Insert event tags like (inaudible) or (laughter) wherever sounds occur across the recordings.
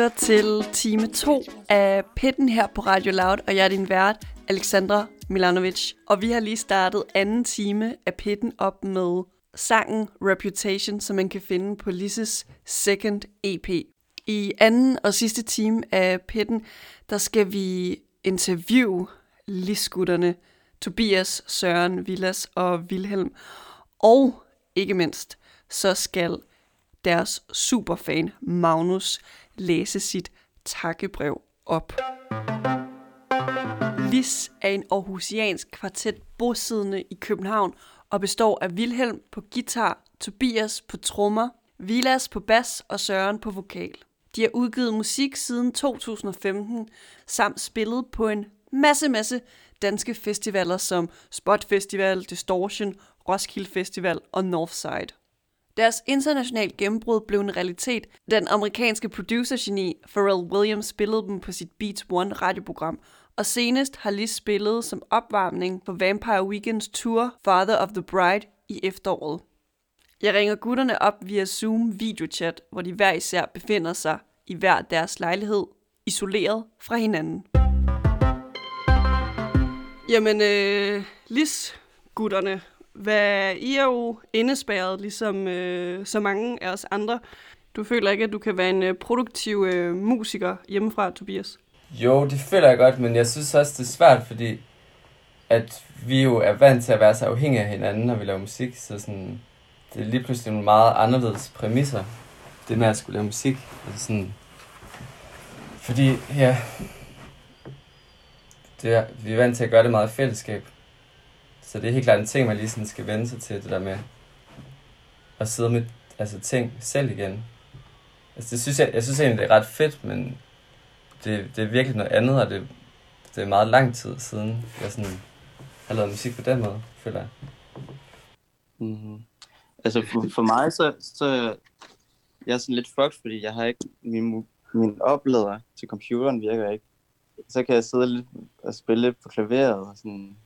lytter til time 2 af Pitten her på Radio Loud, og jeg er din vært, Alexandra Milanovic. Og vi har lige startet anden time af Pitten op med sangen Reputation, som man kan finde på Lisses second EP. I anden og sidste time af Pitten, der skal vi interviewe Lisgutterne Tobias, Søren, Villas og Vilhelm. Og ikke mindst, så skal deres superfan Magnus læse sit takkebrev op. Lis er en aarhusiansk kvartet bosiddende i København og består af Vilhelm på guitar, Tobias på trommer, Vilas på bas og Søren på vokal. De har udgivet musik siden 2015, samt spillet på en masse, masse danske festivaler som Spot Festival, Distortion, Roskilde Festival og Northside. Deres internationale gennembrud blev en realitet, da den amerikanske producergeni Pharrell Williams spillede dem på sit Beats One radioprogram, og senest har Liz spillet som opvarmning for Vampire Weekends tour Father of the Bride i efteråret. Jeg ringer gutterne op via Zoom videochat, hvor de hver især befinder sig i hver deres lejlighed, isoleret fra hinanden. Jamen, øh, Lis, gutterne, hvad I er jo indespærret, ligesom øh, så mange af os andre. Du føler ikke, at du kan være en øh, produktiv øh, musiker hjemmefra, Tobias? Jo, det føler jeg godt, men jeg synes også, det er svært, fordi at vi jo er vant til at være så afhængige af hinanden, når vi laver musik, så sådan, det er lige pludselig nogle meget anderledes præmisser, det med at skulle lave musik. Altså sådan, fordi, ja, det er, vi er vant til at gøre det meget i fællesskab. Så det er helt klart en ting, man lige sådan skal vende sig til, det der med at sidde med altså, ting selv igen. Altså, det synes jeg, jeg synes egentlig, det er ret fedt, men det, det er virkelig noget andet, og det, det er meget lang tid siden, jeg sådan har lavet musik på den måde, føler jeg. Mm-hmm. Altså for, for mig, så, så jeg er sådan lidt fucked, fordi jeg har ikke, min, min oplader til computeren virker ikke. Så kan jeg sidde lidt og spille lidt på klaveret, og sådan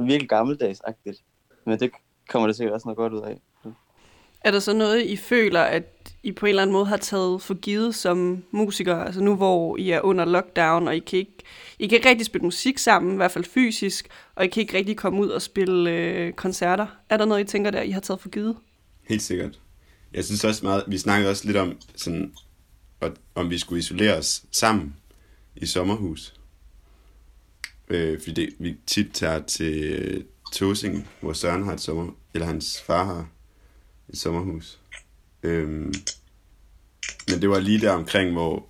virkelig gammeldagsagtigt. Men det kommer det sikkert også noget godt ud af. Er der så noget, I føler, at I på en eller anden måde har taget for givet som musikere? Altså nu, hvor I er under lockdown, og I kan ikke, I kan ikke rigtig spille musik sammen, i hvert fald fysisk, og I kan ikke rigtig komme ud og spille øh, koncerter. Er der noget, I tænker der, I har taget for givet? Helt sikkert. Jeg synes også meget, vi snakkede også lidt om, sådan, at- om vi skulle isolere os sammen i sommerhus. Øh, fordi det, vi tit tager til øh, Tosing, hvor Søren har et sommer, eller hans far har et sommerhus. Øhm, men det var lige der omkring, hvor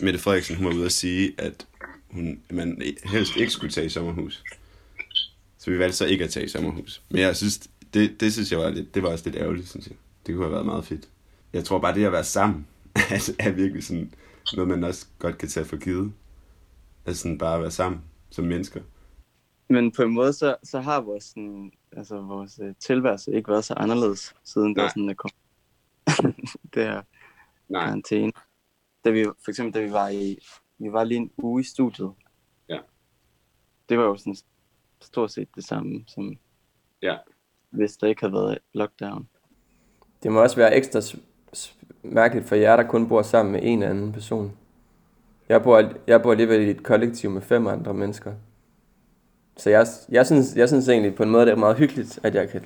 Mette Frederiksen hun var ude at sige, at hun, man helst ikke skulle tage i sommerhus. Så vi valgte så ikke at tage i sommerhus. Men jeg synes, det, det synes jeg var lidt, det var også lidt ærgerligt, synes jeg. Det kunne have været meget fedt. Jeg tror bare, det at være sammen, (laughs) er, er virkelig sådan noget, man også godt kan tage for givet. Altså sådan bare at være sammen som mennesker. Men på en måde, så, så har vores, sådan, altså, vores øh, tilværelse ikke været så anderledes, siden der Nej. sådan (laughs) er kommet der Nej. karantæne. Da vi, for eksempel, da vi var i, vi var lige en uge i studiet. Ja. Det var jo sådan stort set det samme, som Ja. hvis der ikke havde været lockdown. Det må også være ekstra mærkeligt for jer, der kun bor sammen med en anden person. Jeg bor, jeg bor alligevel i et kollektiv med fem andre mennesker. Så jeg, jeg, synes, jeg synes egentlig på en måde, det er meget hyggeligt, at jeg kan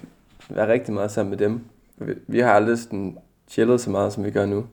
være rigtig meget sammen med dem. Vi, vi har aldrig sådan chillet så meget, som vi gør nu.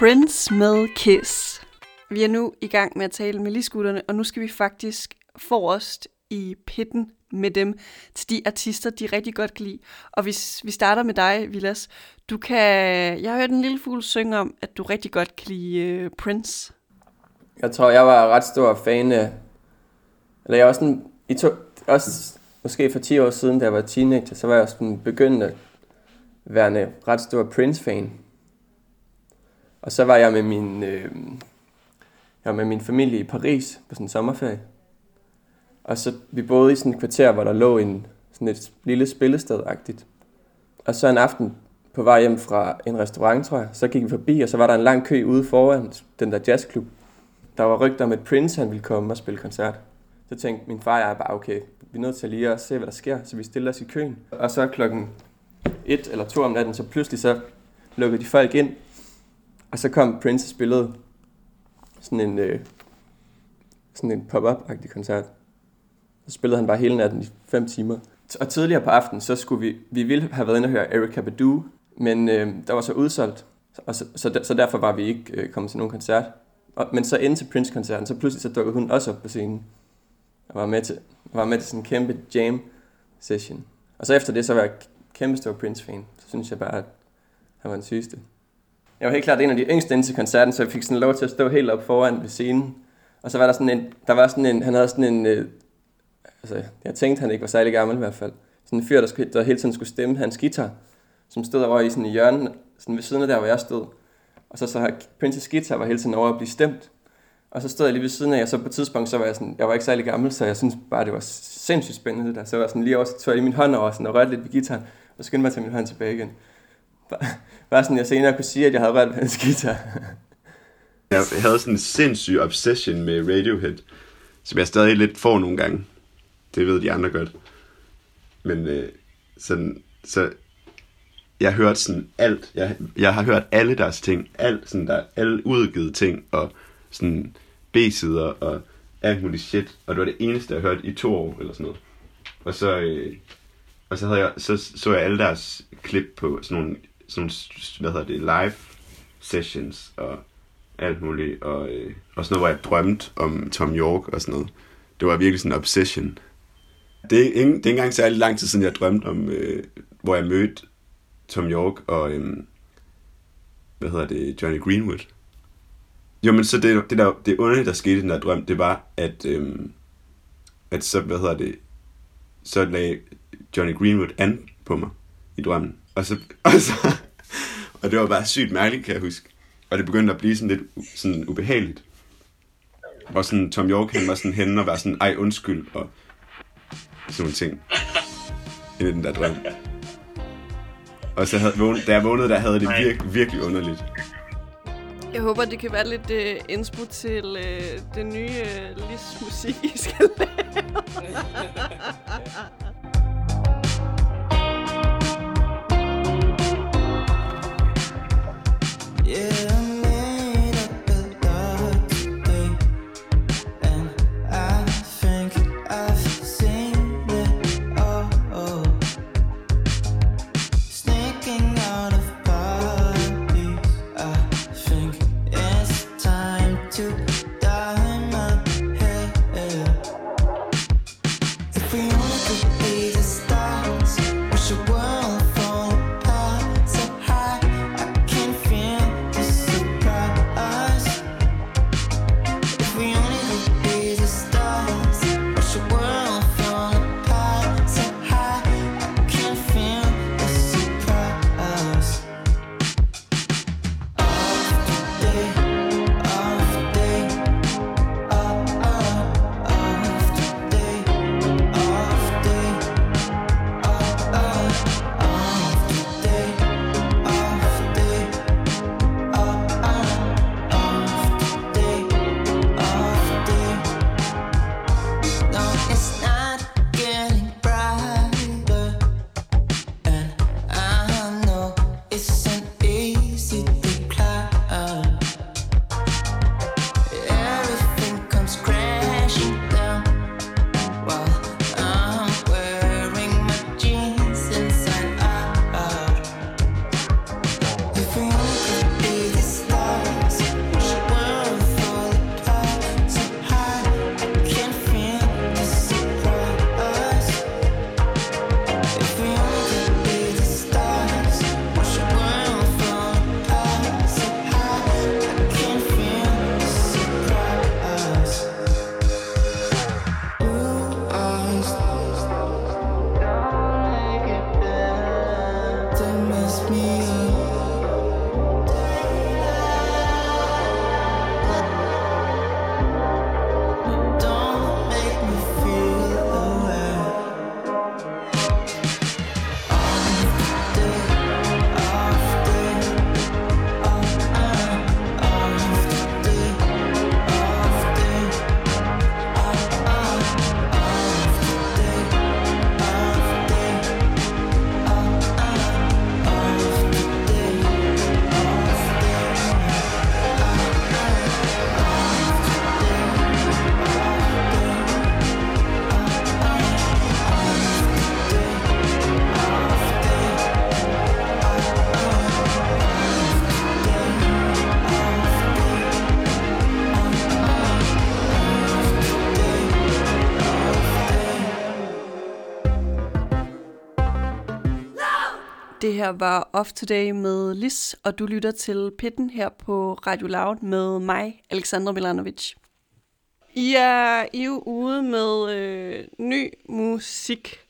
Prince med Kiss. Vi er nu i gang med at tale med lisgutterne, og nu skal vi faktisk forrest i pitten med dem til de artister, de rigtig godt kan lide. Og hvis vi starter med dig, Vilas, du kan... Jeg har hørt en lille fugl synge om, at du rigtig godt kan lide uh, Prince. Jeg tror, jeg var ret stor fan af... Eller jeg var sådan... I to, også måske for 10 år siden, da jeg var teenager, så var jeg sådan begyndt at være en ret stor Prince-fan. Og så var jeg med min, øh, jeg var med min familie i Paris på sådan en sommerferie. Og så vi boede i sådan et kvarter, hvor der lå en, sådan et lille spillested-agtigt. Og så en aften på vej hjem fra en restaurant, tror jeg, så gik vi forbi, og så var der en lang kø ude foran den der jazzklub. Der var rygter om, at Prince han ville komme og spille koncert. Så tænkte min far og jeg bare, okay, vi er nødt til lige at se, hvad der sker, så vi stiller os i køen. Og så klokken et eller to om natten, så pludselig så lukkede de folk ind, og så kom Prince og spillede sådan en, øh, sådan en pop-up-agtig koncert. Så spillede han bare hele natten i fem timer. Og tidligere på aftenen, så skulle vi, vi ville have været inde og høre Erika Badu, men øh, der var så udsolgt, og så, så, der, så derfor var vi ikke øh, kommet til nogen koncert. Og, men så ind til Prince-koncerten, så pludselig så dukkede hun også op på scenen. Og var med til, var med til sådan en kæmpe jam session. Og så efter det, så var jeg kæmpe stor Prince-fan. Så synes jeg bare, at han var den sygeste. Jeg var helt klart en af de yngste ind til koncerten, så jeg fik sådan lov til at stå helt op foran ved scenen. Og så var der sådan en, der var sådan en, han havde sådan en, øh, altså jeg tænkte, han ikke var særlig gammel i hvert fald. Sådan en fyr, der, skulle, der hele tiden skulle stemme hans guitar, som stod over i sådan i hjørnet, sådan ved siden af der, hvor jeg stod. Og så så Princes guitar var hele tiden over at blive stemt. Og så stod jeg lige ved siden af, og så på et tidspunkt, så var jeg sådan, jeg var ikke særlig gammel, så jeg synes bare, det var sindssygt spændende det der. Så var jeg sådan lige over, så tog jeg lige min hånd over sådan, og rørte lidt ved gitaren, og skyndte mig at tage min hånd tilbage igen. Bare, sådan, jeg senere kunne sige, at jeg havde rørt ved hans guitar. Jeg havde sådan en sindssyg obsession med Radiohead, som jeg stadig lidt får nogle gange. Det ved de andre godt. Men øh, sådan, så jeg hørte hørt sådan alt. Jeg, jeg har hørt alle deres ting. Alt sådan der, alle udgivet ting, og sådan B-sider, og alt muligt shit. Og det var det eneste, jeg hørte i to år, eller sådan noget. Og så, øh, og så, havde jeg, så så jeg alle deres klip på sådan nogle, sådan hvad hedder det, live sessions, og alt muligt, og, øh, og sådan noget, hvor jeg drømte om Tom York og sådan noget. Det var virkelig sådan en obsession. Det er, ingen, det er ikke engang særlig lang tid siden, jeg drømte om, øh, hvor jeg mødte Tom York og, øh, hvad hedder det, Johnny Greenwood. Jo, men så det, det, der, det underlige, der skete i den der drøm, det var, at, øh, at så, hvad hedder det, så lagde Johnny Greenwood an på mig i drømmen. Og så, (laughs) og så, og det var bare sygt mærkeligt, kan jeg huske. Og det begyndte at blive sådan lidt sådan ubehageligt. Og sådan Tom York, han var sådan henne og var sådan, ej undskyld, og sådan nogle ting. I den der drøm. Og så havde, vågnet, da jeg vågnede, der havde det virkelig, virkelig underligt. Jeg håber, det kan være lidt uh, indspo til uh, det nye uh, Lis musik, I skal lave. (laughs) var Off Today med Lis, og du lytter til Pitten her på Radio Loud med mig, Alexandra Milanovic. I er, I er ude med øh, ny musik,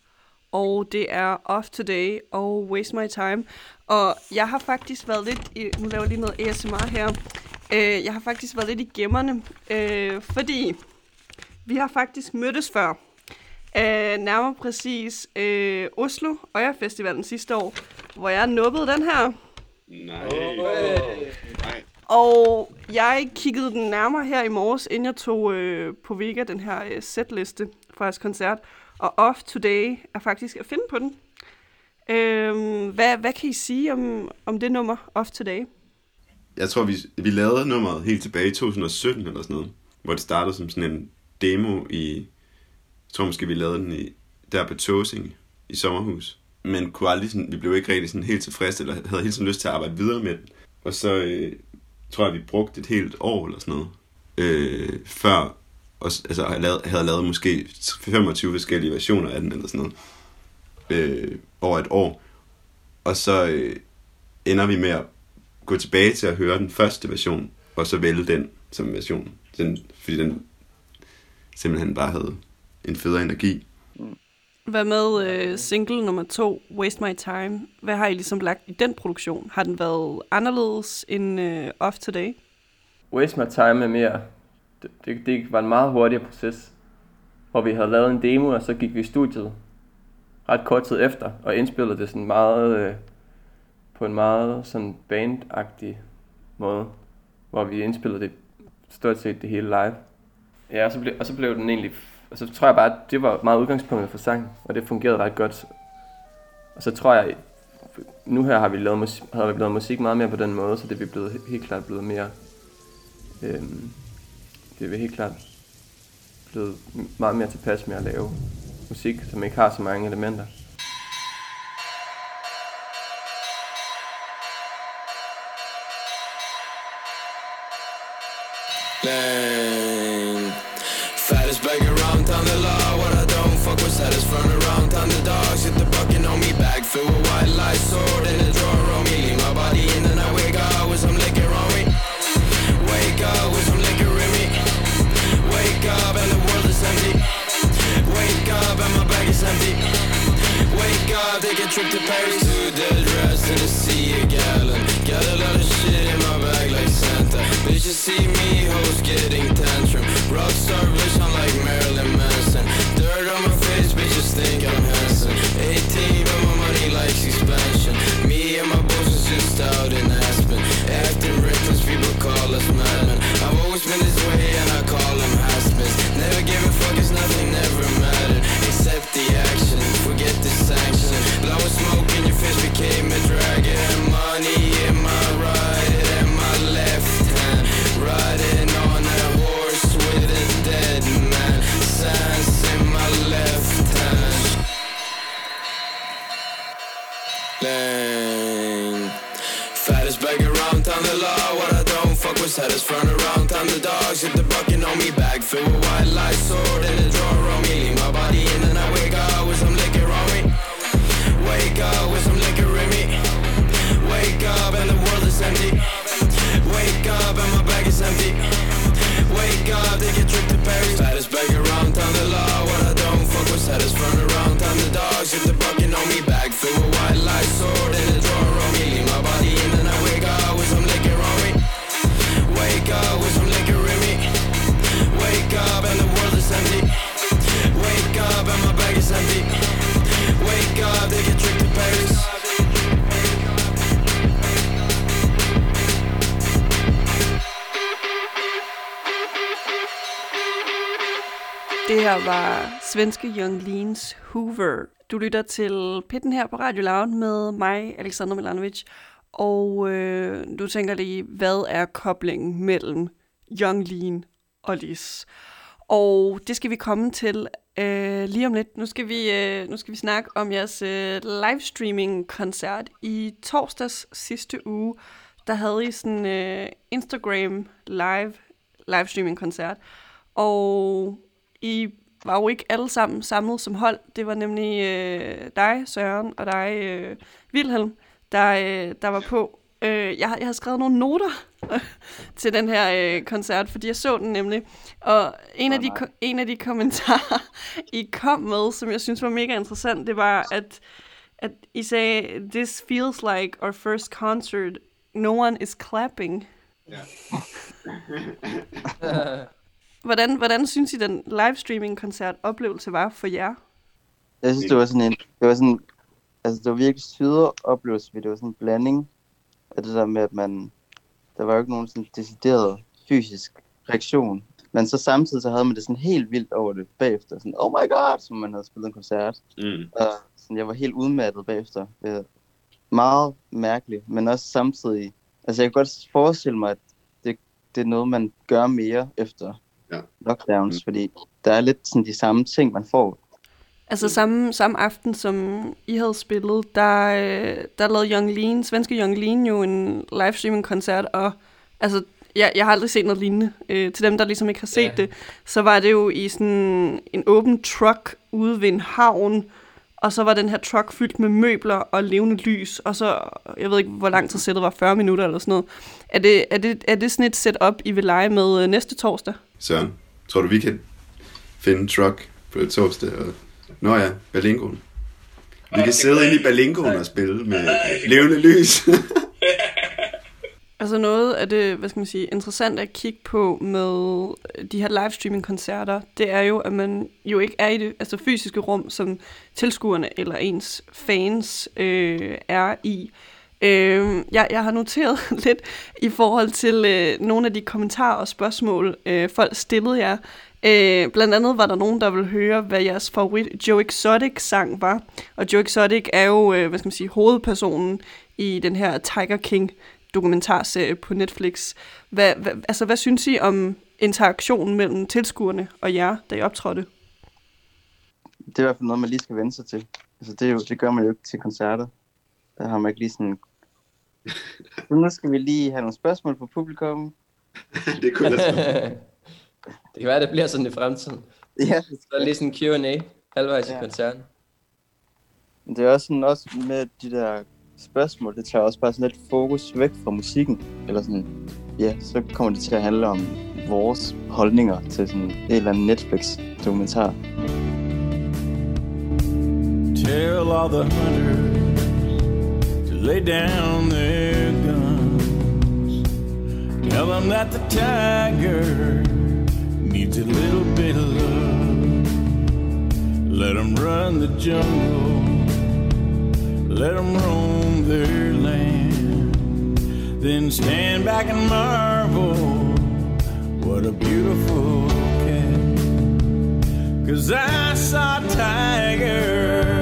og det er Off Today og Waste My Time. Og jeg har faktisk været lidt, i, nu laver jeg lige noget ASMR her, øh, jeg har faktisk været lidt i gemmerne, øh, fordi vi har faktisk mødtes før. Øh, nærmere præcis øh, Oslo Øjerfestivalen sidste år, hvor jeg nubbede den her. Nej. Nej. Og jeg kiggede den nærmere her i morges, inden jeg tog øh, på Vega den her øh, setliste fra jeres koncert. Og Off Today er faktisk at finde på den. Øh, hvad, hvad kan I sige om, om det nummer, Off Today? Jeg tror, vi, vi lavede nummeret helt tilbage i 2017 eller sådan noget. Hvor det startede som sådan en demo i... Jeg tror måske, vi lavede den i, der på Tåsing i sommerhus. Men kunne aldrig sådan, vi blev ikke rigtig sådan helt tilfredse, eller havde helt sådan lyst til at arbejde videre med den. Og så øh, tror jeg, vi brugte et helt år eller sådan noget. Øh, før og, altså, havde havde lavet måske 25 forskellige versioner af den eller sådan noget. Øh, over et år. Og så øh, ender vi med at gå tilbage til at høre den første version, og så vælge den som version. Den, fordi den simpelthen bare havde en federe energi. Hvad med øh, single nummer to, Waste My Time? Hvad har I ligesom lagt i den produktion? Har den været anderledes end øh, Off Today? Waste My Time er mere... Det, det, det var en meget hurtigere proces, hvor vi havde lavet en demo, og så gik vi i studiet ret kort tid efter, og indspillede det sådan meget... Øh, på en meget sådan bandagtig måde, hvor vi indspillede det stort set det hele live. Ja, og så blev, og så blev den egentlig... Og så tror jeg bare, at det var meget udgangspunktet for sang, og det fungerede ret godt. Og så tror jeg, nu her har vi lavet, musik, har vi lavet musik meget mere på den måde, så det er vi blevet, helt klart blevet mere... Øhm, det er vi helt klart blevet meget mere tilpas med at lave musik, som ikke har så mange elementer. Yeah. Up, take a trip to Paris. Two dead rats in the sea of gallon. Got a lot of shit in my bag like Santa. Bitches see me, hoes getting tantrum. Rockstar bitch, I'm like Marilyn Manson. Dirt on my face, bitches think I'm handsome. Her var svenske Young Leans Hoover. Du lytter til Pitten her på Radio Loud med mig, Alexander Milanovic. Og øh, du tænker lige, hvad er koblingen mellem Young Lean og Lis? Og det skal vi komme til øh, lige om lidt. Nu skal vi, øh, nu skal vi snakke om jeres øh, livestreaming-koncert i torsdags sidste uge. Der havde I sådan øh, Instagram live livestreaming-koncert. Og i var jo ikke alle sammen samlet som hold. Det var nemlig øh, dig, Søren, og dig, øh, Vilhelm, der, øh, der var på. Øh, jeg, har- jeg har skrevet nogle noter (laughs) til den her øh, koncert, fordi jeg så den nemlig. Og en, af de, en af de kommentarer, (laughs) I kom med, som jeg synes var mega interessant, det var, at, at I sagde, This feels like our first concert. No one is clapping. (laughs) Hvordan, hvordan synes I, den livestreaming-koncert oplevelse var for jer? Jeg synes, det var sådan en, det var sådan, altså det var virkelig syder oplevelse, fordi det var sådan en blanding af det der med, at man, der var jo ikke nogen sådan decideret fysisk reaktion. Men så samtidig så havde man det sådan helt vildt over det bagefter. Sådan, oh my god, som man havde spillet en koncert. Mm. Og sådan, jeg var helt udmattet bagefter. Det var meget mærkeligt, men også samtidig... Altså, jeg kan godt forestille mig, at det, det er noget, man gør mere efter Ja. lockdowns, Mm. fordi der er lidt sådan de samme ting, man får. Altså samme, samme aften, som I havde spillet, der, øh, der lavede Young Lean, svenske Young Lean jo en livestreaming-koncert, og altså, jeg, jeg har aldrig set noget lignende. Øh, til dem, der ligesom ikke har set Ja. det, så var det jo i sådan en åben truck ude ved en havn, og så var den her truck fyldt med møbler og levende lys, og så, jeg ved ikke, hvor lang tid sættet var, 40 minutter eller sådan noget. Er det, er det, er det sådan et setup, I vil lege med øh, næste torsdag? Søren, tror du, vi kan finde en truck på torsdag? Og... Nå ja, Berlingoen. Vi kan sidde inde i Berlingoen og spille med levende lys. (laughs) Altså noget af det, hvad skal man sige, interessant at kigge på med øh, de her livestreaming-koncerter, det er jo, at man jo ikke er i det altså fysiske rum, som tilskuerne eller ens fans øh, er i. Øh, jeg, jeg har noteret (laughs) lidt i forhold til øh, nogle af de kommentarer og spørgsmål, øh, folk stillede jer. Øh, blandt andet var der nogen, der ville høre, hvad jeres favorit Joe Exotic-sang var. Og Joe Exotic er jo, øh, hvad skal man sige, hovedpersonen i den her Tiger King dokumentarserie på Netflix. Hvad, hvad, altså, hvad synes I om interaktionen mellem tilskuerne og jer, da I optrådte? Det er i hvert fald noget, man lige skal vende sig til. Altså, det, er jo, det gør man jo ikke til koncerter. Der har man ikke lige sådan... Så nu skal vi lige have nogle spørgsmål fra publikum. (laughs) det kunne jeg (laughs) det kan være, det bliver sådan i fremtiden. Ja, det Så er lige sådan en Q&A halvvejs i Ja. koncerten. Men det er også sådan, også med de der spørgsmål, det tager også bare sådan lidt fokus væk fra musikken. Eller sådan, ja, så kommer det til at handle om vores holdninger til sådan en eller anden Netflix-dokumentar. Tell all the hunters lay down their guns. Tell them that the tiger needs a little bit of love. Let them run the jungle. Let them roam their land. Then stand back and marvel. What a beautiful cat. Cause I saw a tiger,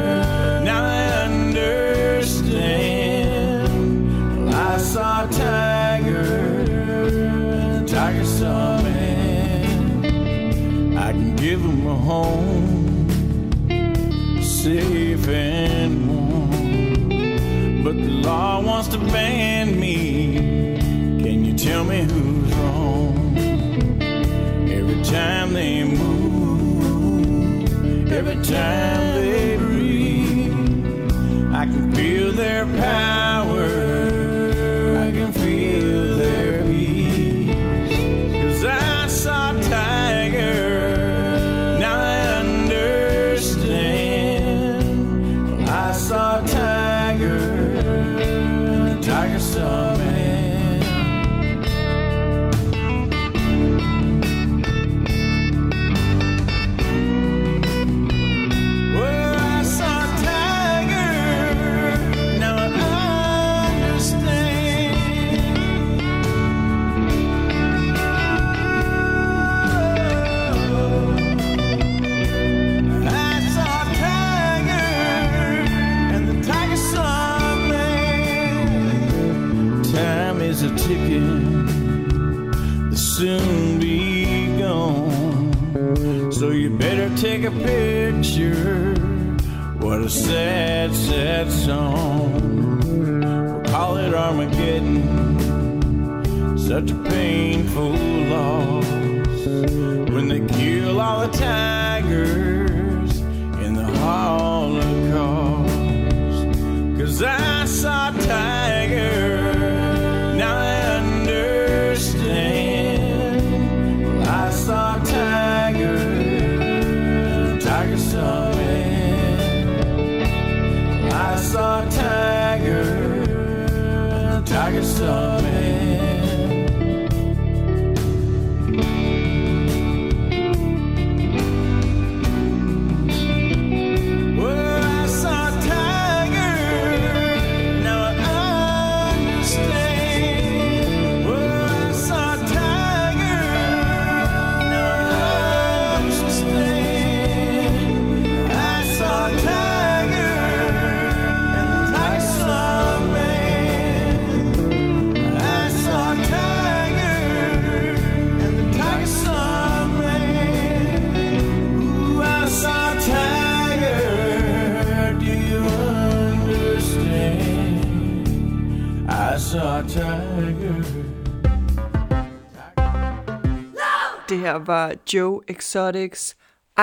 her var Joe Exotics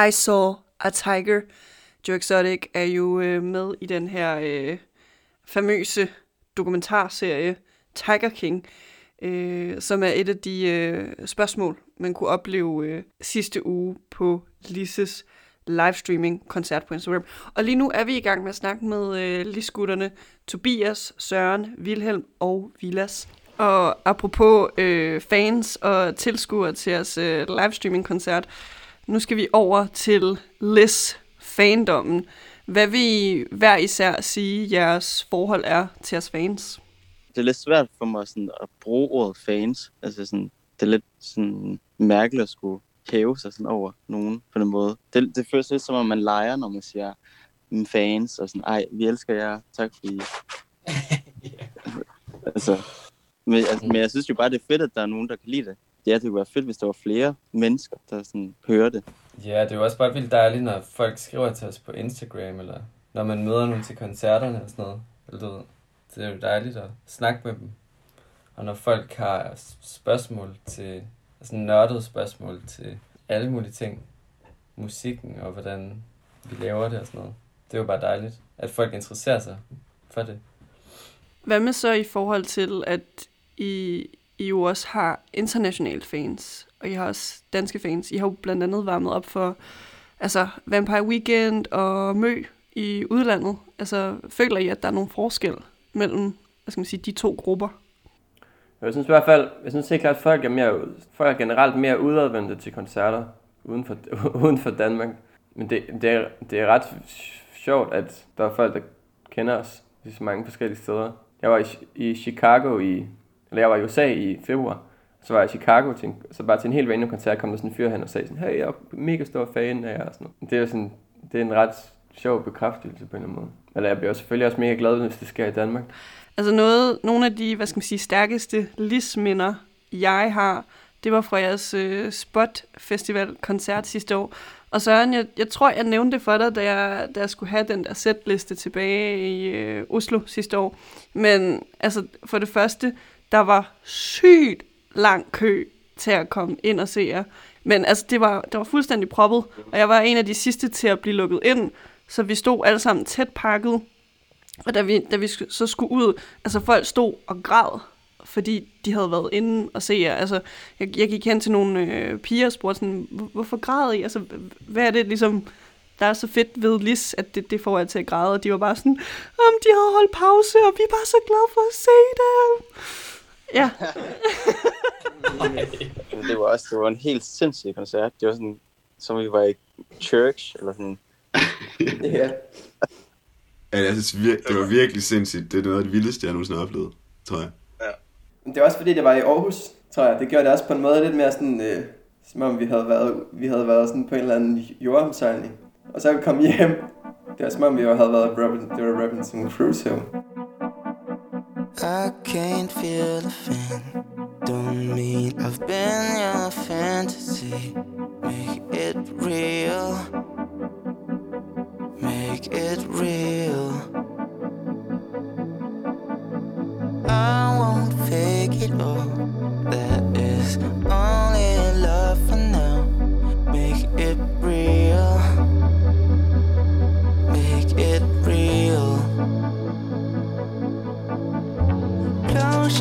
I Saw a Tiger. Joe Exotic er jo øh, med i den her øh, famøse dokumentarserie Tiger King, øh, som er et af de øh, spørgsmål, man kunne opleve øh, sidste uge på Lisses livestreaming koncert på Instagram. Og lige nu er vi i gang med at snakke med øh, Lisgutterne Tobias, Søren, Vilhelm og Vilas. Og apropos øh, fans og tilskuere til jeres øh, livestreaming-koncert, nu skal vi over til Lis fandommen. Hvad vil I hver især sige, jeres forhold er til jeres fans? Det er lidt svært for mig sådan, at bruge ordet fans. Altså sådan, det er lidt sådan, mærkeligt at skulle hæve sig sådan over nogen på den måde. Det, det føles lidt som om, man leger, når man siger "Mm, fans, og sådan, ej, vi elsker jer, tak fordi... (laughs) altså, men, altså, men jeg synes jo bare, det er fedt, at der er nogen, der kan lide det. Ja, det kunne være fedt, hvis der var flere mennesker, der sådan hører det. Ja, det er jo også bare vildt dejligt, når folk skriver til os på Instagram, eller når man møder nogen til koncerterne og sådan noget. Eller du ved, det er jo dejligt at snakke med dem. Og når folk har spørgsmål til, altså nørdede spørgsmål til alle mulige ting, musikken og hvordan vi laver det og sådan noget. Det er jo bare dejligt, at folk interesserer sig for det. Hvad med så i forhold til, at i, I jo også har internationale fans, og I har også danske fans. I har jo blandt andet varmet op for altså, Vampire Weekend og Mø i udlandet. Altså, føler I, at der er nogle forskel mellem hvad skal man sige, de to grupper? Jeg synes i hvert fald, jeg synes helt klart, at folk er, mere, folk er generelt mere udadvendte til koncerter uden for, (laughs) uden for Danmark. Men det, det, er, det er ret sjovt, at der er folk, der kender os i så mange forskellige steder. Jeg var i, i Chicago i, eller jeg var i USA i februar, så var jeg i Chicago til en, så bare til en helt random koncert, kom der sådan en fyr hen og sagde sådan, hey, jeg er mega stor fan af jer og sådan noget. Det er sådan, det er en ret sjov bekræftelse på en eller anden måde. Eller jeg bliver selvfølgelig også mega glad, hvis det sker i Danmark. Altså noget, nogle af de, hvad skal man sige, stærkeste lisminder, jeg har, det var fra jeres øh, Spot Festival koncert sidste år. Og Søren, jeg, jeg tror, jeg nævnte det for dig, da jeg, da jeg skulle have den der setliste tilbage i øh, Oslo sidste år. Men altså, for det første, der var sygt lang kø til at komme ind og se jer. Men altså, det var, det var fuldstændig proppet, og jeg var en af de sidste til at blive lukket ind, så vi stod alle sammen tæt pakket. Og da vi, da vi så skulle ud, altså folk stod og græd, fordi de havde været inde og se jer. Altså, jeg, jeg gik hen til nogle øh, piger og spurgte sådan, hvorfor græder I? Altså, hvad er det ligesom, der er så fedt ved Lis, at det, det får jeg til at græde. Og de var bare sådan, om de havde holdt pause, og vi er bare så glade for at se dem. Ja, Men det var også det var en helt sindssyg koncert. Det var sådan, som vi var i church, eller sådan. (laughs) Ja. Ja, jeg synes, vir- det var virkelig sindssygt. Det er noget af det vildeste, jeg nogensinde har oplevet, tror jeg. Det er også fordi, det var i Aarhus, tror jeg. Det gjorde det også på en måde lidt mere sådan, øh, som om vi havde været, vi havde været sådan på en eller anden jordomsejling. Og så kom hjem. Det var som om vi havde været Robin, det var Robinson Crusoe. I can't feel a thing. Don't mean I've been your fantasy. Make it real. Make it real. I won't fake it all. That is only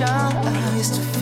I used to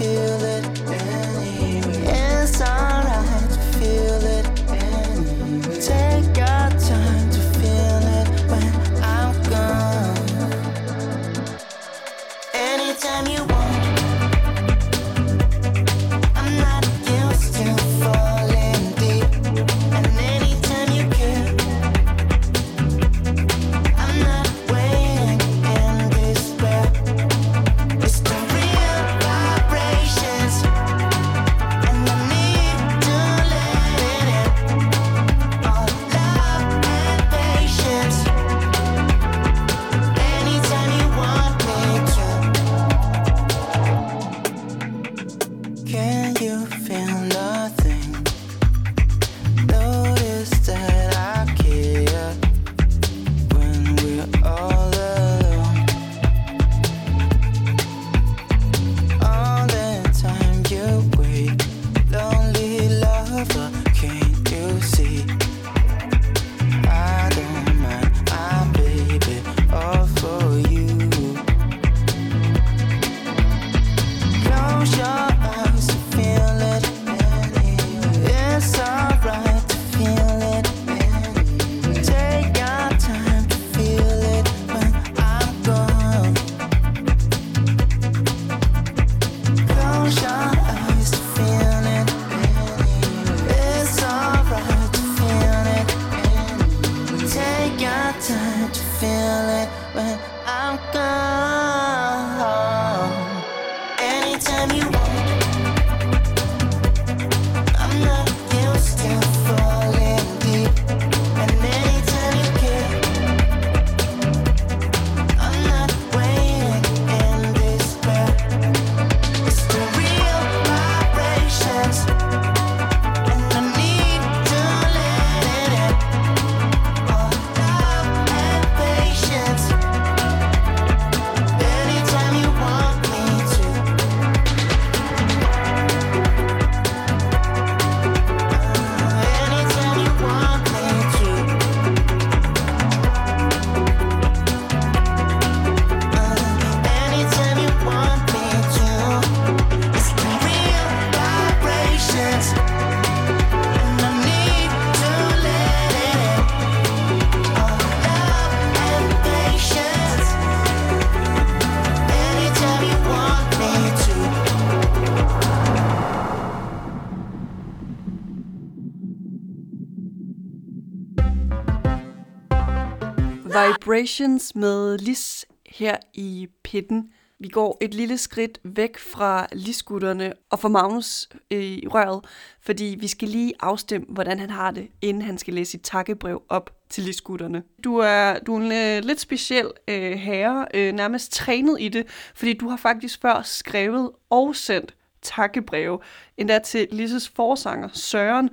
Vibrations med Lis her i pitten. Vi går et lille skridt væk fra Lisgutterne og fra Magnus øh, i røret, fordi vi skal lige afstemme, hvordan han har det, inden han skal læse sit takkebrev op til Lisgutterne. Du er, du er en øh, lidt speciel øh, herre, øh, nærmest trænet i det, fordi du har faktisk før skrevet og sendt takkebreve, endda til Lisses forsanger Søren.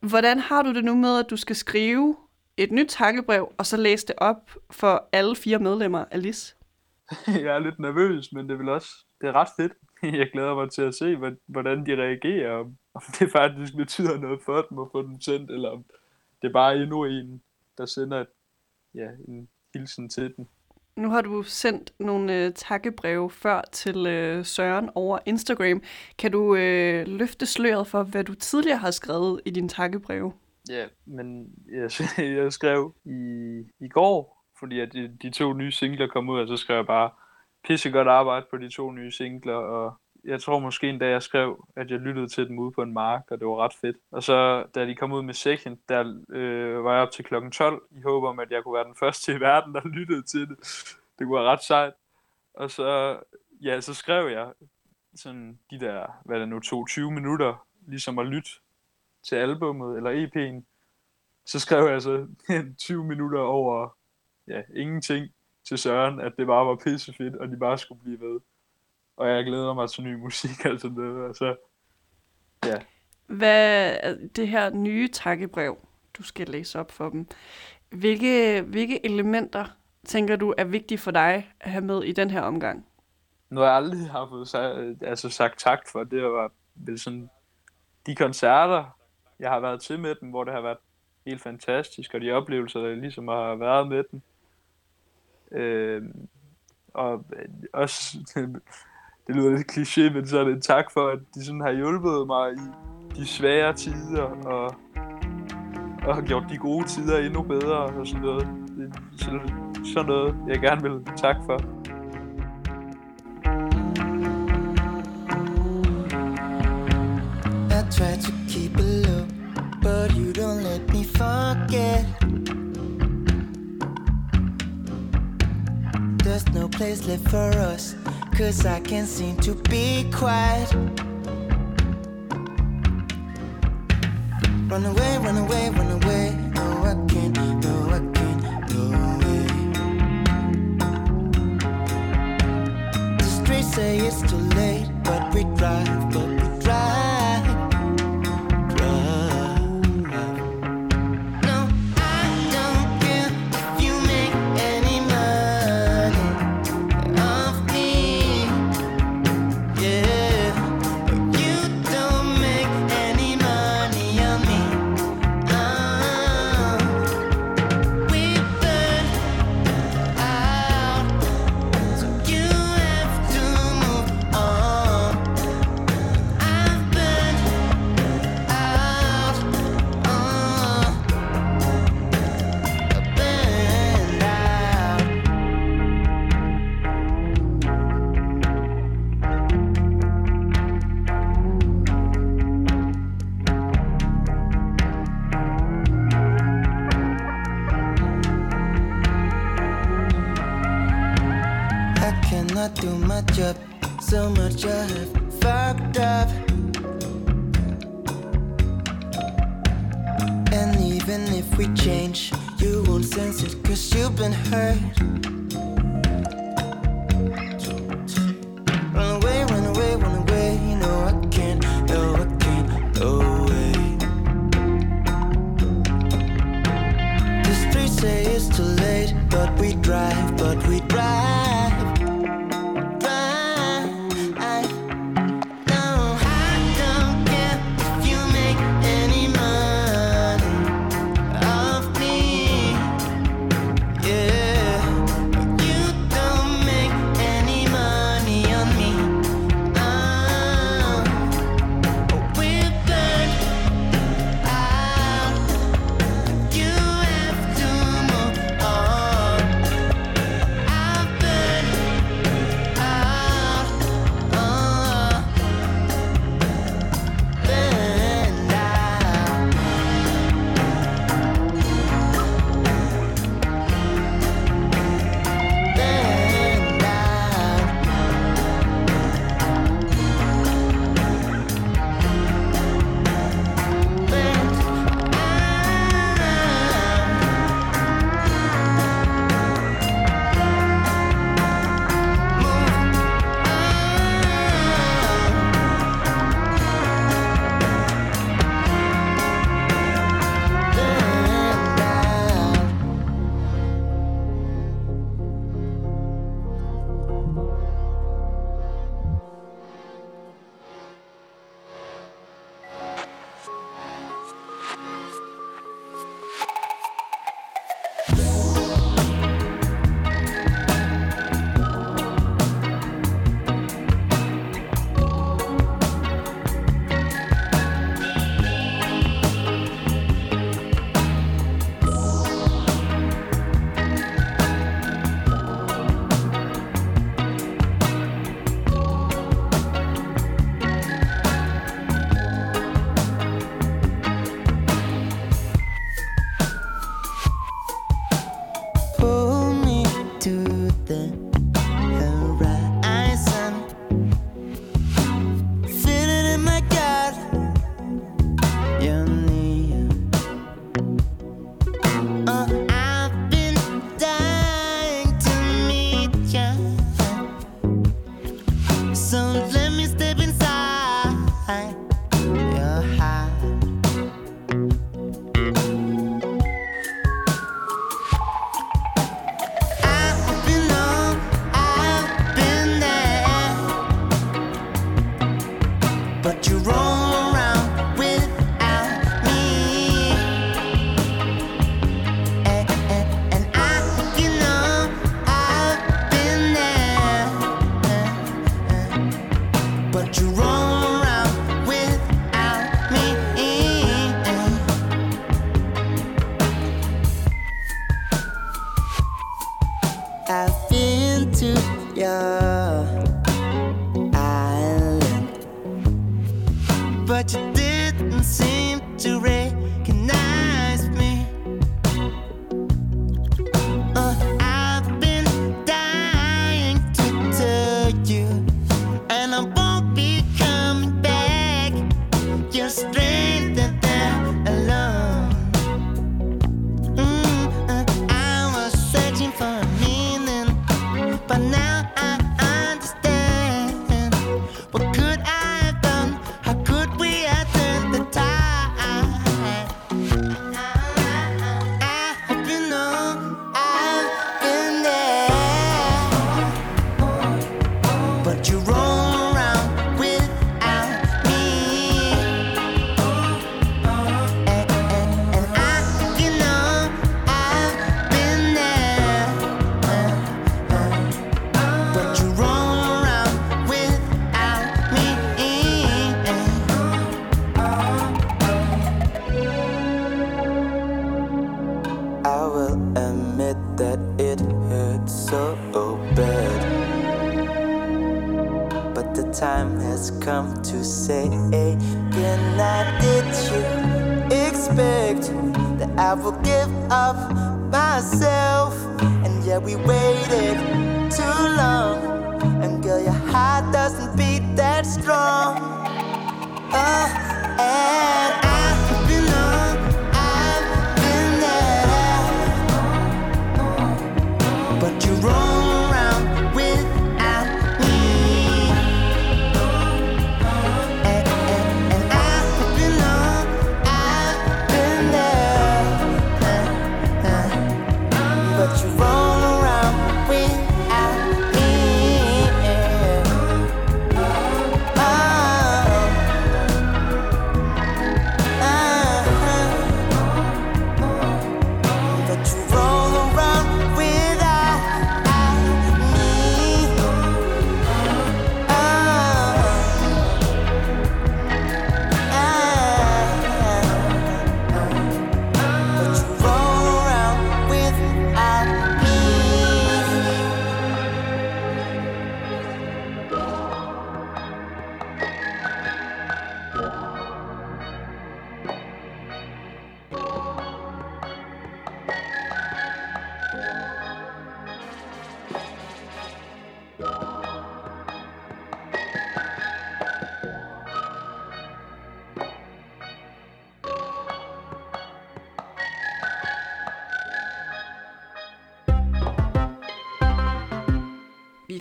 Hvordan har du det nu med, at du skal skrive et nyt takkebrev, og så læse det op for alle fire medlemmer af LIS? (laughs) jeg er lidt nervøs, men det vel også det er ret fedt. (laughs) Jeg glæder mig til at se, hvordan de reagerer, om, om det faktisk betyder noget for dem at få dem sendt, eller om det er bare endnu en, der sender et, ja, en hilsen til dem. Nu har du sendt nogle øh, takkebreve før til øh, Søren over Instagram. Kan du øh, løfte sløret for, hvad du tidligere har skrevet i dine takkebreve? Ja, men jeg, (laughs) jeg skrev i, i går, fordi at de, de to nye singler kom ud, og så skrev jeg bare pissegodt arbejde på de to nye singler, og jeg tror måske en dag, jeg skrev, at jeg lyttede til dem ude på en mark, og det var ret fedt. Og så, da de kom ud med Second, der øh, var jeg op til klokken 12, i håb om, at jeg kunne være den første i verden, der lyttede til det. Det kunne være ret sejt. Og så, ja, så skrev jeg sådan de der, hvad det nu 22 minutter, ligesom at lytte til albummet eller EP'en. Så skrev jeg så 20 minutter over ja, ingenting. til Søren, at det bare var pissefedt, og de bare skulle blive ved. Og jeg glæder mig til ny musik (laughs) og sådan noget. Og så, ja. Hvad er det her nye takkebrev, du skal læse op for dem? Hvilke, hvilke elementer tænker du er vigtige for dig at have med i den her omgang? Noget jeg aldrig har fået sagt, altså sagt tak for, det var vel sådan de koncerter, jeg har været til med dem, hvor det har været helt fantastisk, og de oplevelser, der ligesom har været med den. Øhm, øh, og også, (laughs) det lyder lidt kliché, men så er det en tak for, at de sådan har hjulpet mig i de svære tider, og, og har gjort de gode tider endnu bedre, og sådan noget. Det sådan, noget, jeg gerne vil tak for. I try to keep it low, but you don't let me forget. There's no place left for us, cause I can't seem to be quiet. Run away, run away, run away. No, I can't, no, I can't, no way. The streets say it's too late, but we drive, but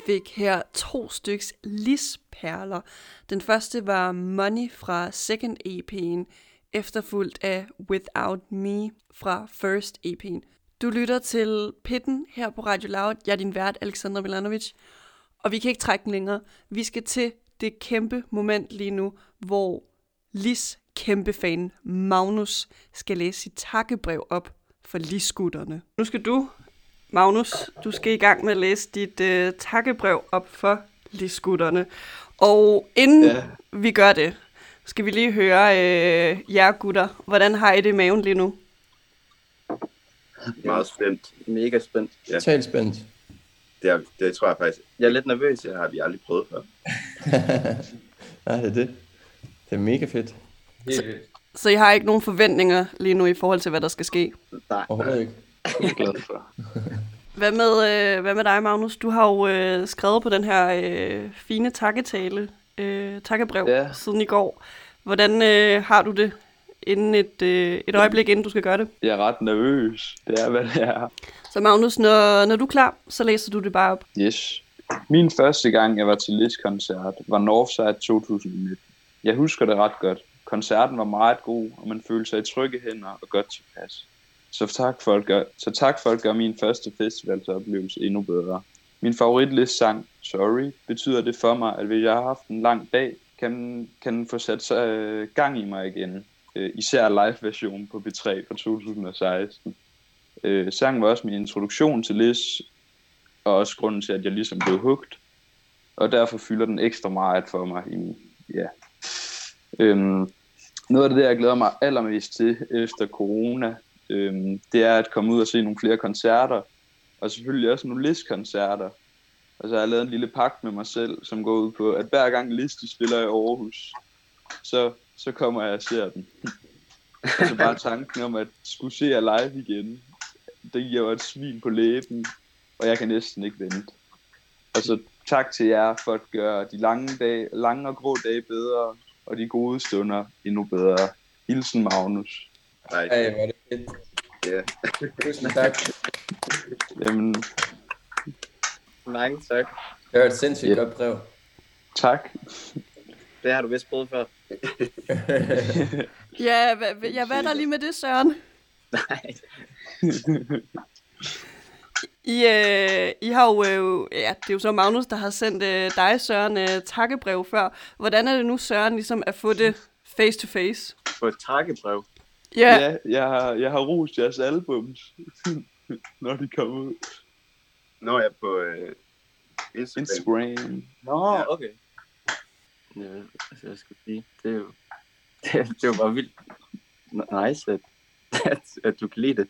fik her to styks lisperler. Den første var Money fra second EP'en, efterfulgt af Without Me fra first EP'en. Du lytter til Pitten her på Radio Loud. Jeg er din vært, Alexandra Milanovic. Og vi kan ikke trække den længere. Vi skal til det kæmpe moment lige nu, hvor Lis kæmpe fan Magnus skal læse sit takkebrev op for Lis-gutterne. Nu skal du, Magnus, du skal i gang med at læse dit øh, takkebrev op for Lis-skutterne. Og inden ja. Vi gør det, skal vi lige høre øh, jer gutter. Hvordan har I det i maven lige nu? Meget spændt. Mega spændt. Ja. Totalt spændt. Det, er, det tror jeg faktisk, Jeg er lidt nervøs. det har vi aldrig prøvet før. (laughs) Nej, det er det. Det er mega fedt. Helt vildt. Så I har ikke nogen forventninger lige nu i forhold til, hvad der skal ske? Nej, Overhovedet ikke. Jeg er glad for. (laughs) Hvad med, øh, hvad med dig, Magnus? Du har jo øh, skrevet på den her øh, fine takketale, øh, takkebrev, ja. Siden i går. Hvordan øh, har du det inden et, øh, et øjeblik, inden du skal gøre det? Jeg er ret nervøs. Det er, hvad det er. Så Magnus, når, når du er klar, så læser du det bare op. Yes. Min første gang, jeg var til Lis koncert, var Northside 2019. Jeg husker det ret godt. Koncerten var meget god, og man følte sig i trygge hænder og godt tilpas. Så tak for at gøre, så tak for at gøre min første festivalsoplevelse endnu bedre. Min favoritlist sang Sorry betyder det for mig, at hvis jeg har haft en lang dag, kan, kan den få sat øh, gang i mig igen. Øh, især live-versionen på B3 fra 2016. Øh, sangen var også min introduktion til Liz, og også grunden til, at jeg ligesom blev hugt. Og derfor fylder den ekstra meget for mig i min, ja. Øhm, noget af det, jeg glæder mig allermest til efter corona, øhm, det er at komme ud og se nogle flere koncerter, og selvfølgelig også nogle listkoncerter. Altså, jeg har lavet en lille pagt med mig selv, som går ud på, at hver gang Liste spiller i Aarhus, så, så kommer jeg og ser den. (laughs) så altså, bare tanken om at skulle se jer live igen, det giver jo et svin på læben, og jeg kan næsten ikke vente. Og så tak til jer for at gøre de lange, dage, lange og grå dage bedre, og de gode stunder endnu bedre. Hilsen Magnus. Nej, hey, hvor er det ja. Tusind tak. Jamen, Mange tak. Det var et sindssygt Ja. godt brev. tak. Det har du vist prøvet før. (laughs) Ja, hvad, ja, hvad er der lige med det, Søren? Nej. (laughs) I, øh, I har jo, øh, ja, det er jo så Magnus, der har sendt øh, dig, Søren, øh, takkebrev før. Hvordan er det nu, Søren, ligesom at få det face to face? På et takkebrev. Ja, Ja, jeg har, jeg har rost jeres albums, (laughs) når de kommer ud. Når jeg er på øh, Instagram. Instagram. Nå, Ja. okay. Ja, altså, jeg skal sige, det er jo, (laughs) det, er- det er jo bare vildt nice, at, at, at du kan lide det.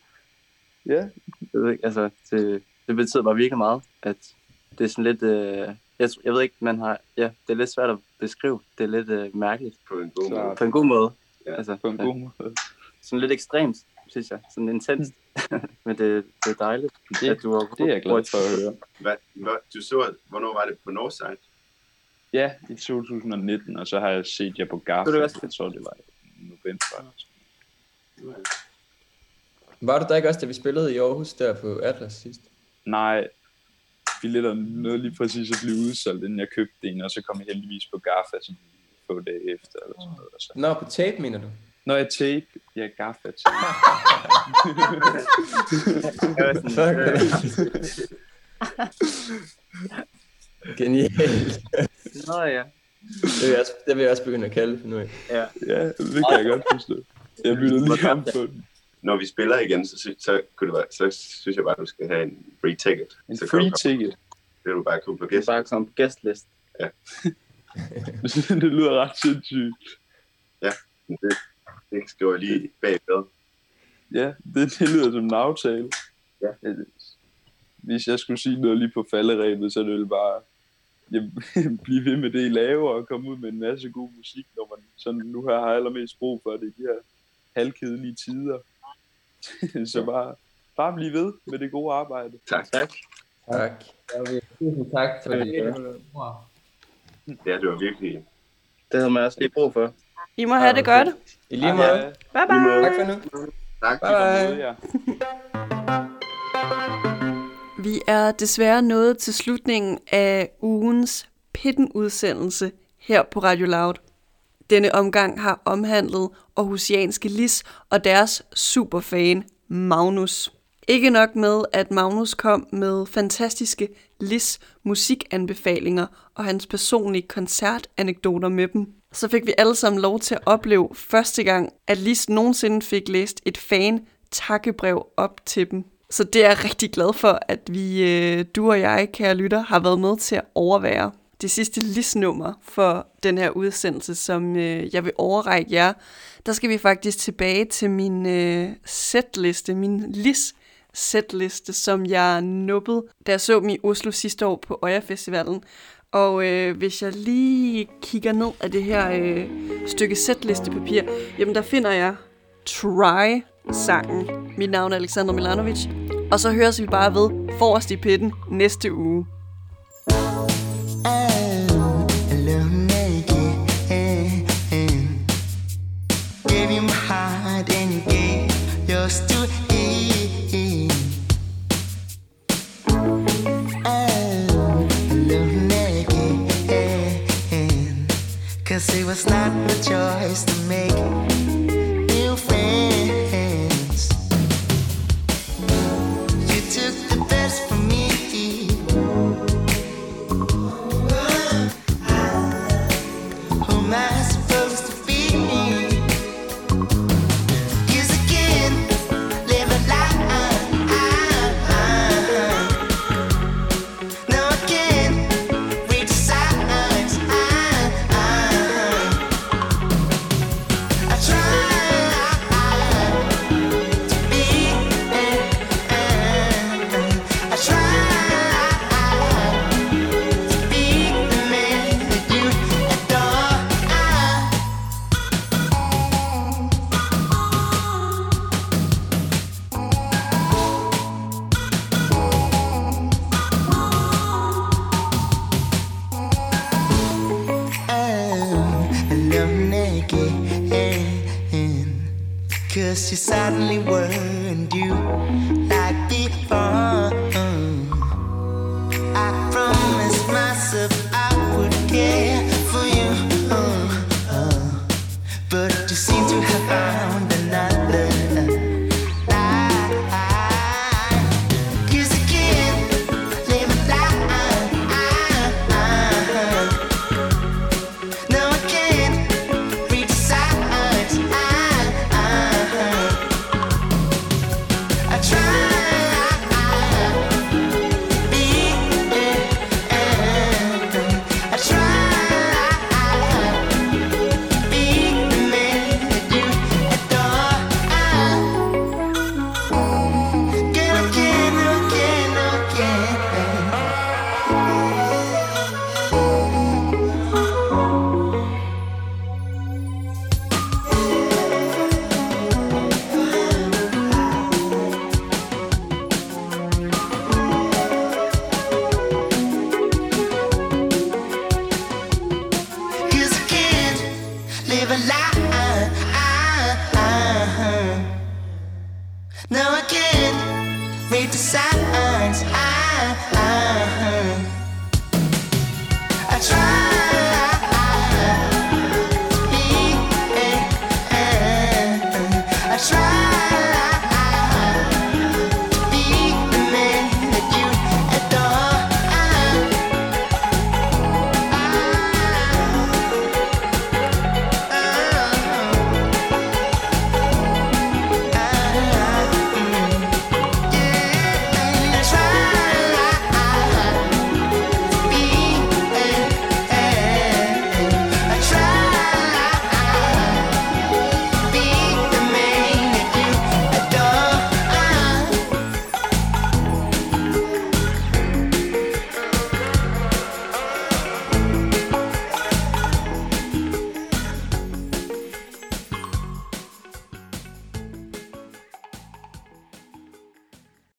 Ja, Jeg ved ikke, altså, det, det betyder bare virkelig meget, at det er sådan lidt, øh, jeg, jeg ved ikke, man har, ja, det er lidt svært at beskrive. Det er lidt øh, mærkeligt. På en god måde. På en god måde. Ja, altså, på en ja, god måde. Sådan lidt ekstremt, synes jeg. Sådan intenst. (laughs) Men det, det er dejligt, Det, at du har det er jeg glad for at høre. Hvad, hvad, du så, hvornår var det på Northside? Ja, i 2019, og så har jeg set jer på Garf. Det det også- Jeg tror, det var i november. Var du der ikke også, da vi spillede i Aarhus der på Atlas sidst? Nej, billetterne nåede lige præcis at blive udsolgt, inden jeg købte en, og så kom jeg heldigvis på Gaffa sådan få dage efter. Eller sådan noget, og så. Nå, på tape, mener du? Når jeg tape, ja, Gaffa tape. (laughs) Fuck, (laughs) Genialt. Nå ja. Det vil, jeg også, det vil jeg også begynde at kalde for nu. af. ja. ja, det kan jeg godt forstå. Jeg byttede lige ham på den. Når vi spiller igen, så, sy- så, kunne det være, så synes jeg bare, at du skal have en free ticket. En så free ticket. Det vil du bare kunne på gæst. bare som gæstlist. (laughs) det lyder ret sindssygt. Det, det skriver jeg lige bagved. Ja, det, det lyder som en aftale. Ja. Øh, Hvis jeg skulle sige noget lige på falderæbet, så er det bare (laughs) blive ved med det, I laver, og komme ud med en masse god musik, når man sådan nu her har allermest brug for det i de her halvkedelige tider. (laughs) så bare, bare blive ved med det gode arbejde. Tak. Tak. Tak. Tusind tak for det. Ja, det var virkelig... Det havde man også lige brug for. I må have det godt. I lige måde. Ja, Bye bye. Tak for nu. Tak. Bye bye. ja. Vi er desværre nået til slutningen af ugens Pitten-udsendelse her på Radio Loud. Denne omgang har omhandlet Aarhusianske Lis og deres superfan Magnus. Ikke nok med, at Magnus kom med fantastiske Lis musikanbefalinger og hans personlige koncertanekdoter med dem, så fik vi alle sammen lov til at opleve første gang, at Lis nogensinde fik læst et fan takkebrev op til dem. Så det er jeg rigtig glad for, at vi, øh, du og jeg, kære lytter, har været med til at overvære det sidste listnummer for den her udsendelse, som øh, jeg vil overrække jer. Der skal vi faktisk tilbage til min øh, setliste, min lis setliste, som jeg nubbede, da jeg så dem i Oslo sidste år på Øya Festivalen. Og øh, hvis jeg lige kigger ned af det her øh, stykke sætlistepapir, jamen der finder jeg Try-sangen. Mit navn er Alexander Milanovic. Og så høres vi bare ved forrest i pitten næste uge. Was not my choice to make